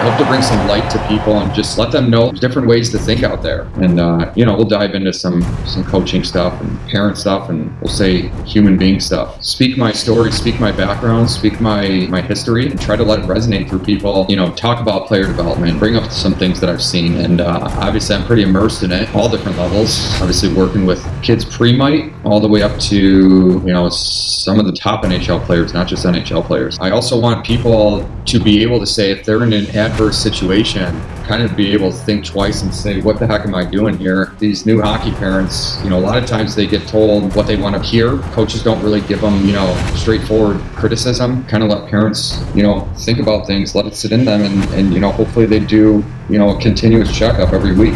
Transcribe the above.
hope to bring some light to people and just let them know different ways to think out there. And uh, you know, we'll dive into some some coaching stuff and parent stuff, and we'll say human being stuff. Speak my story, speak my background, speak my my history, and try to let it resonate through people. You know, talk about player development, bring up some things that I've seen, and uh, obviously I'm pretty immersed in it, all different levels. Obviously, working with kids pre-mite all the way up to you know some of the top NHL players, not just NHL players. I also want people to be able to say if they're in an adverse situation, kind of be able to think twice and say, what the heck am I doing here? These new hockey parents, you know, a lot of times they get told what they want to hear. Coaches don't really give them, you know, straightforward criticism. Kind of let parents, you know, think about things, let it sit in them, and, and you know, hopefully they do, you know, a continuous checkup every week.